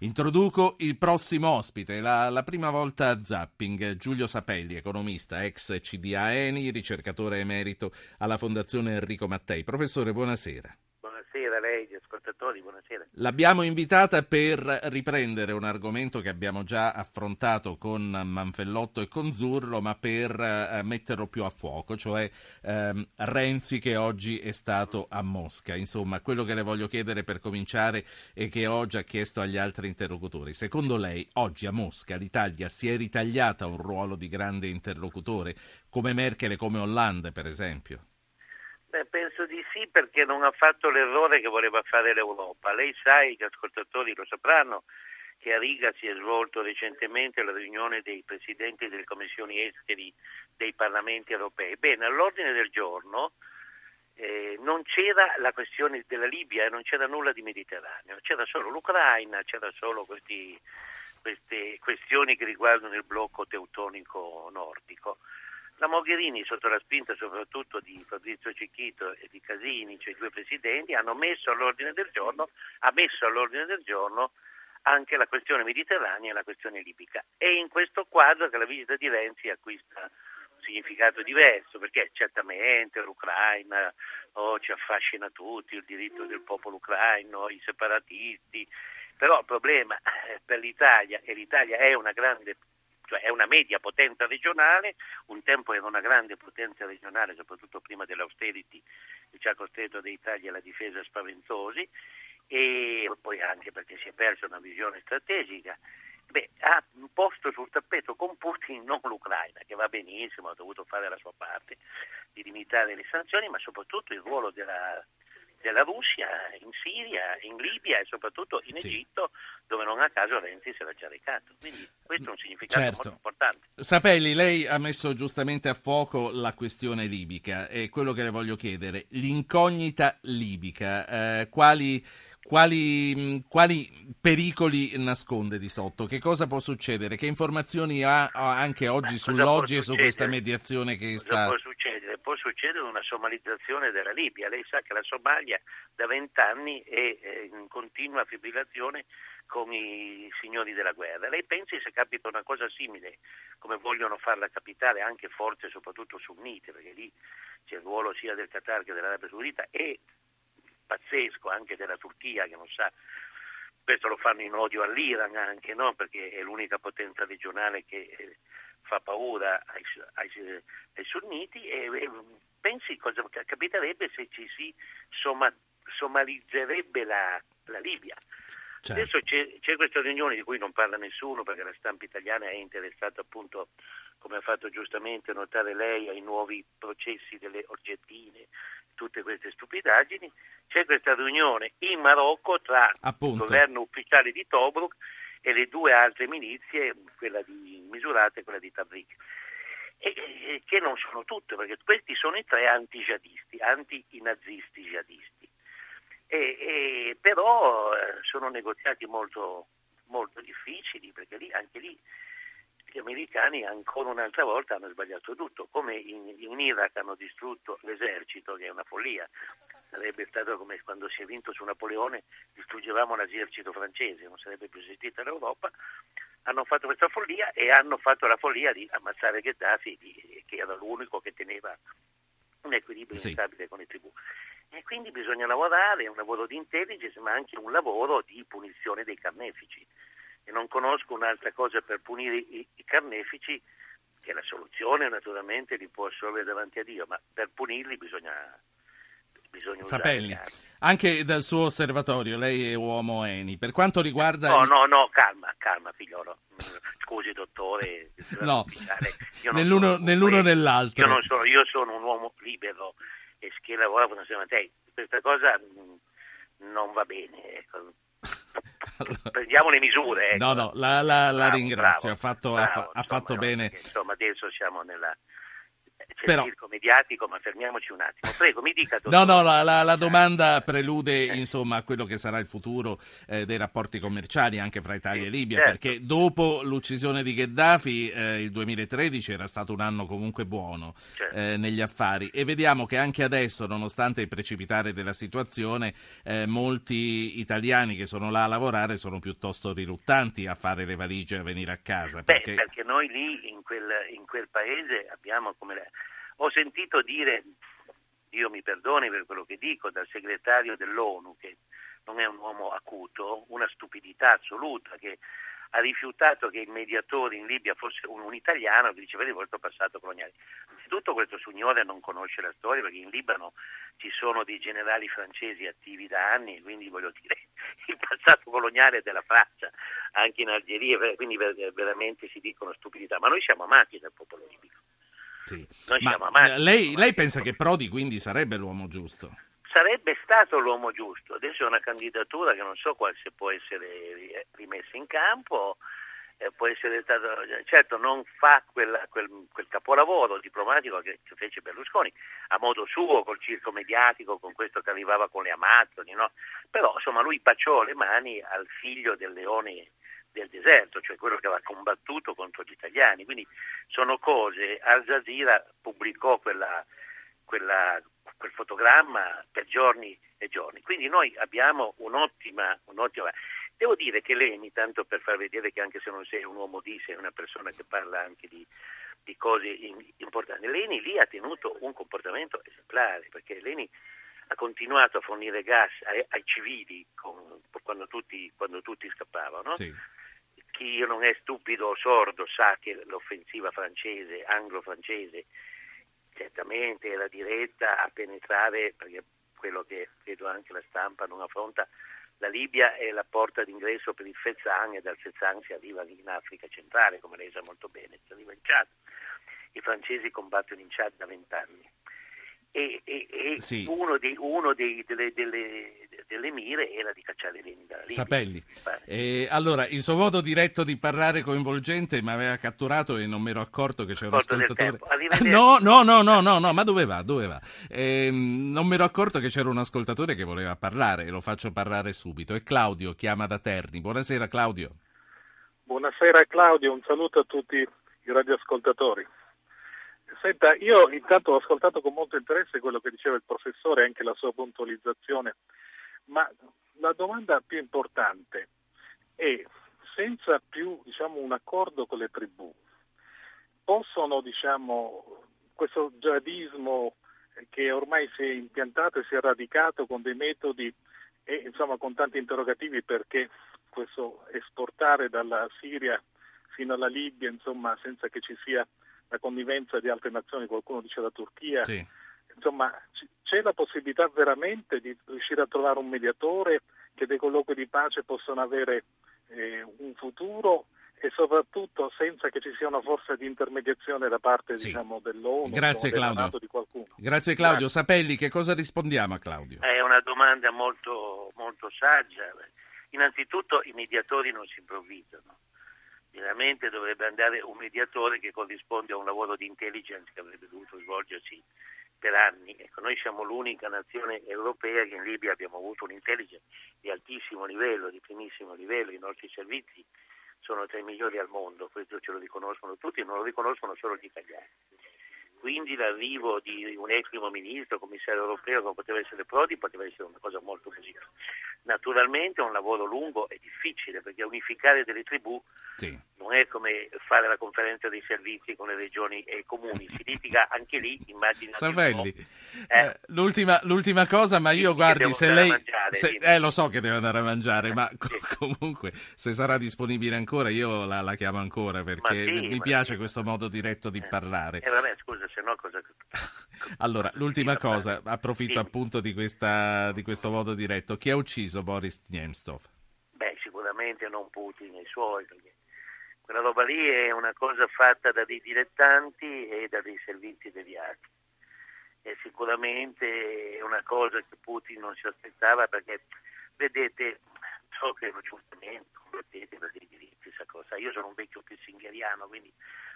Introduco il prossimo ospite, la, la, prima volta a Zapping, Giulio Sapelli, economista, ex CDA Eni, ricercatore emerito alla Fondazione Enrico Mattei. Professore, buonasera buonasera a lei, gli ascoltatori, buonasera. L'abbiamo invitata per riprendere un argomento che abbiamo già affrontato con Manfellotto e con Zurlo, ma per eh, metterlo più a fuoco, cioè ehm, Renzi che oggi è stato a Mosca. Insomma, quello che le voglio chiedere per cominciare e che ho già chiesto agli altri interlocutori. Secondo lei, oggi a Mosca l'Italia si è ritagliata un ruolo di grande interlocutore, come Merkel e come Hollande, per esempio? Beh, penso di sì perché non ha fatto l'errore che voleva fare l'Europa. Lei sa, e gli ascoltatori lo sapranno, che a Riga si è svolto recentemente la riunione dei presidenti delle commissioni esteri dei parlamenti europei. Bene, all'ordine del giorno eh, non c'era la questione della Libia e non c'era nulla di Mediterraneo, c'era solo l'Ucraina, c'era solo questi, queste questioni che riguardano il blocco teutonico nordico. La Mogherini, sotto la spinta soprattutto di Fabrizio Cicchito e di Casini, cioè i due presidenti, hanno messo all'ordine del giorno, ha messo all'ordine del giorno anche la questione mediterranea e la questione libica. È in questo quadro che la visita di Renzi acquista un significato diverso, perché certamente l'Ucraina oh, ci affascina tutti, il diritto del popolo ucraino, i separatisti, però il problema per l'Italia, e l'Italia è una grande cioè è una media potenza regionale, un tempo era una grande potenza regionale, soprattutto prima dell'austerity che ci ha costretto l'Italia alla difesa spaventosi e poi anche perché si è persa una visione strategica. Beh, ha posto sul tappeto con Putin non l'Ucraina, che va benissimo, ha dovuto fare la sua parte di limitare le sanzioni, ma soprattutto il ruolo della della Russia in Siria, in Libia e soprattutto in sì. Egitto, dove non a caso Renzi si era già recato. Quindi questo è un significato certo. molto importante. Sapelli, lei ha messo giustamente a fuoco la questione libica e quello che le voglio chiedere, l'incognita libica, eh, quali, quali, quali, pericoli nasconde di sotto? Che cosa può succedere? Che informazioni ha anche oggi Beh, sull'oggi e su questa mediazione che cosa sta... Può succedere? Può succedere una somalizzazione della Libia. Lei sa che la Somalia da vent'anni è in continua fibrillazione con i signori della guerra. Lei pensi se capita una cosa simile, come vogliono farla capitare anche forze soprattutto sunnite, perché lì c'è il ruolo sia del Qatar che dell'Arabia Saudita e pazzesco anche della Turchia che non sa questo lo fanno in odio all'Iran anche, no? perché è l'unica potenza regionale che eh, fa paura ai, ai, ai sunniti e, e, pensi cosa capiterebbe se ci si soma, somalizzerebbe la, la Libia. Certo. Adesso c'è, c'è, questa riunione di cui non parla nessuno perché la stampa italiana è interessata appunto, come ha fatto giustamente notare lei, ai nuovi processi delle orgettine, tutte queste stupidaggini. C'è questa riunione in Marocco tra appunto. il governo ufficiale di Tobruk e le due altre milizie, quella di Misurata e quella di Tabrik. E, e, che non sono tutte, perché questi sono i tre anti-jihadisti, anti-nazisti jihadisti. E, e, però eh, sono negoziati molto, molto difficili, perché lì, anche lì gli americani ancora un'altra volta hanno sbagliato tutto, come in, in, Iraq hanno distrutto l'esercito, che è una follia. Sarebbe stato come quando si è vinto su Napoleone, distruggevamo l'esercito francese, non sarebbe più esistita l'Europa. Hanno fatto questa follia e hanno fatto la follia di ammazzare Gheddafi, di, che era l'unico che teneva un equilibrio sì. instabile con le tribù. E quindi bisogna lavorare, un lavoro di intelligence, ma anche un lavoro di punizione dei carnefici e non conosco un'altra cosa per punire i, i carnefici che la soluzione naturalmente li può assolvere davanti a Dio, ma per punirli bisogna, bisogna Sapelli, anche dal suo osservatorio, lei è uomo Eni, per quanto riguarda... No, no, no, calma, calma figliolo, scusi dottore. no, nell'uno, nell'uno nell'altro. Io, sono, io sono un uomo libero e che lavora con te, questa cosa mm, non va bene, ecco prendiamo le misure. Ecco. No, no, la, la, la ringrazio, bravo, ha fatto, bravo, ha, insomma, fatto no, bene. Insomma, adesso siamo nella... Però... circo mediatico, ma fermiamoci un attimo. Prego, mi dica. No, no, la, la, la domanda prelude eh. insomma a quello che sarà il futuro eh, dei rapporti commerciali anche fra Italia sì, e Libia, certo. perché dopo l'uccisione di Gheddafi eh, il 2013 era stato un anno comunque buono certo. Eh, negli affari e vediamo che anche adesso, nonostante il precipitare della situazione, eh, molti italiani che sono là a lavorare sono piuttosto riluttanti a fare le valigie e a venire a casa. Perché, Beh, perché noi lì in quel, in quel paese abbiamo come... Le... Ho sentito dire, Dio mi perdoni per quello che dico, dal segretario dell'ONU, che non è un uomo acuto, una stupidità assoluta, che ha rifiutato che il mediatore in Libia fosse un, un italiano che diceva di questo passato coloniale. Innanzitutto questo signore non conosce la storia perché in Libano ci sono dei generali francesi attivi da anni, quindi voglio dire il passato coloniale della Francia, anche in Algeria, quindi veramente si dicono stupidità, ma noi siamo amati dal popolo libico. Sì. Noi ma siamo amati. Lei, lei pensa che Prodi quindi sarebbe l'uomo giusto? sarebbe stato l'uomo giusto. Adesso è una candidatura che non so quale se può essere rimessa in campo, eh, può essere stato, certo non fa quella, quel, quel, capolavoro diplomatico che, che, fece Berlusconi, a modo suo, col circo mediatico, con questo che arrivava con le amazzoni, no? però insomma lui baciò le mani al figlio del leone del deserto, cioè quello che aveva combattuto contro gli italiani, quindi sono cose, Al Jazeera pubblicò quella, quella, quel fotogramma per giorni e giorni. Quindi noi abbiamo un'ottima, un'ottima... Devo dire che Leni, tanto per far vedere che anche se non sei un uomo di, sei una persona che parla anche di, di cose in, importanti, Leni lì ha tenuto un comportamento esemplare, perché Leni ha continuato a fornire gas ai, ai civili con, quando, tutti, quando, tutti, scappavano. Sì. Chi non è stupido o sordo sa che l'offensiva francese, anglo-francese, certamente era diretta a penetrare, perché quello che credo anche la stampa non affronta, la Libia è la porta d'ingresso per il Fezzan e dal Fezzan si arriva in Africa centrale, come lei sa molto bene, si arriva in Chad. I francesi combattono in Chad da vent'anni e, e, e sì. uno, dei, uno dei, delle, delle, delle, mire era di cacciare Lenin dalla Libia. Sapelli. Eh, allora, il suo modo diretto di parlare coinvolgente mi aveva catturato e non mi ero accorto che c'era un ascoltatore. No, no, no, no, no, no, ma dove va? Dove va? Eh, non mi ero accorto che c'era un ascoltatore che voleva parlare e lo faccio parlare subito. E Claudio chiama da Terni. Buonasera Claudio. Buonasera Claudio, un saluto a tutti i radioascoltatori. Senta, io intanto ho ascoltato con molto interesse quello che diceva il professore e anche la sua puntualizzazione, ma la domanda più importante è, senza più diciamo, un accordo con le tribù, possono diciamo, questo jihadismo che ormai si è impiantato e si è radicato con dei metodi e insomma, con tanti interrogativi perché questo esportare dalla Siria fino alla Libia, insomma, senza che ci sia la connivenza di altre nazioni, qualcuno dice la Turchia. Sì. Insomma, c'è la possibilità veramente di riuscire a trovare un mediatore che dei colloqui di pace possano avere eh, un futuro e soprattutto senza che ci sia una forza di intermediazione da parte sì. diciamo, dell'ONU Grazie, Claudio. di qualcuno. Grazie Claudio. Grazie. Sapelli, che cosa rispondiamo a Claudio? È una domanda molto, molto saggia. Innanzitutto i mediatori non si improvvisano veramente dovrebbe andare un mediatore che corrisponde a un lavoro di intelligence che avrebbe dovuto svolgersi per anni. Ecco, noi siamo l'unica nazione europea che in Libia abbiamo avuto un'intelligence di altissimo livello, di primissimo livello, i nostri servizi sono tra i migliori al mondo, questo ce lo riconoscono tutti, non lo riconoscono solo gli italiani. Quindi l'arrivo di un ex primo ministro, commissario europeo come poteva essere Prodi, poteva essere una cosa molto positiva. Naturalmente è un lavoro lungo e difficile perché unificare delle tribù sì. non è come fare la conferenza dei servizi con le regioni e i comuni, si litiga anche lì, immagino. Salvelli, eh? Eh, l'ultima, l'ultima, cosa, ma io guardi, se lei... Mangiare, se, eh, lo so che deve andare a mangiare, ma comunque se sarà disponibile ancora io la, la chiamo ancora perché sì, mi piace sì. questo modo diretto di eh. parlare. Eh vabbè, scusa, se. Allora, l'ultima cosa, approfitto appunto di, questa, di questo modo diretto. Chi ha ucciso Boris Nemtsov? Beh, sicuramente non Putin e i suoi, perché quella roba lì è una cosa fatta da dei dilettanti e da dei servizi deviati. È sicuramente una cosa che Putin non si aspettava perché, vedete, so che lo giustamente combattete per dei diritti, sa cosa. Io sono un vecchio kissingheriano, quindi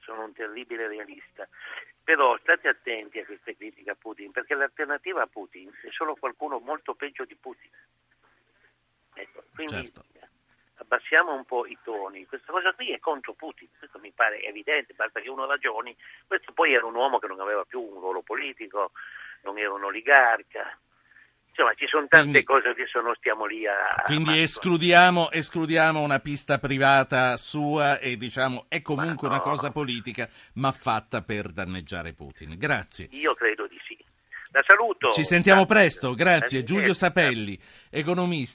sono un terribile realista. Però state attenti a queste critiche a Putin, perché l'alternativa a Putin è solo qualcuno molto peggio di Putin. Ecco, quindi certo. abbassiamo un po' i toni. Questa cosa qui è contro Putin, questo mi pare evidente, basta che uno ragioni. Questo poi era un uomo che non aveva più un ruolo politico, non era un oligarca, Insomma, ci sono tante quindi, cose, adesso non stiamo lì a... Quindi escludiamo, escludiamo, una pista privata sua e diciamo è comunque no. una cosa politica, ma fatta per danneggiare Putin. Grazie. Io credo di sì. La saluto. Ci sentiamo presto, grazie. Giulio Sapelli, economista.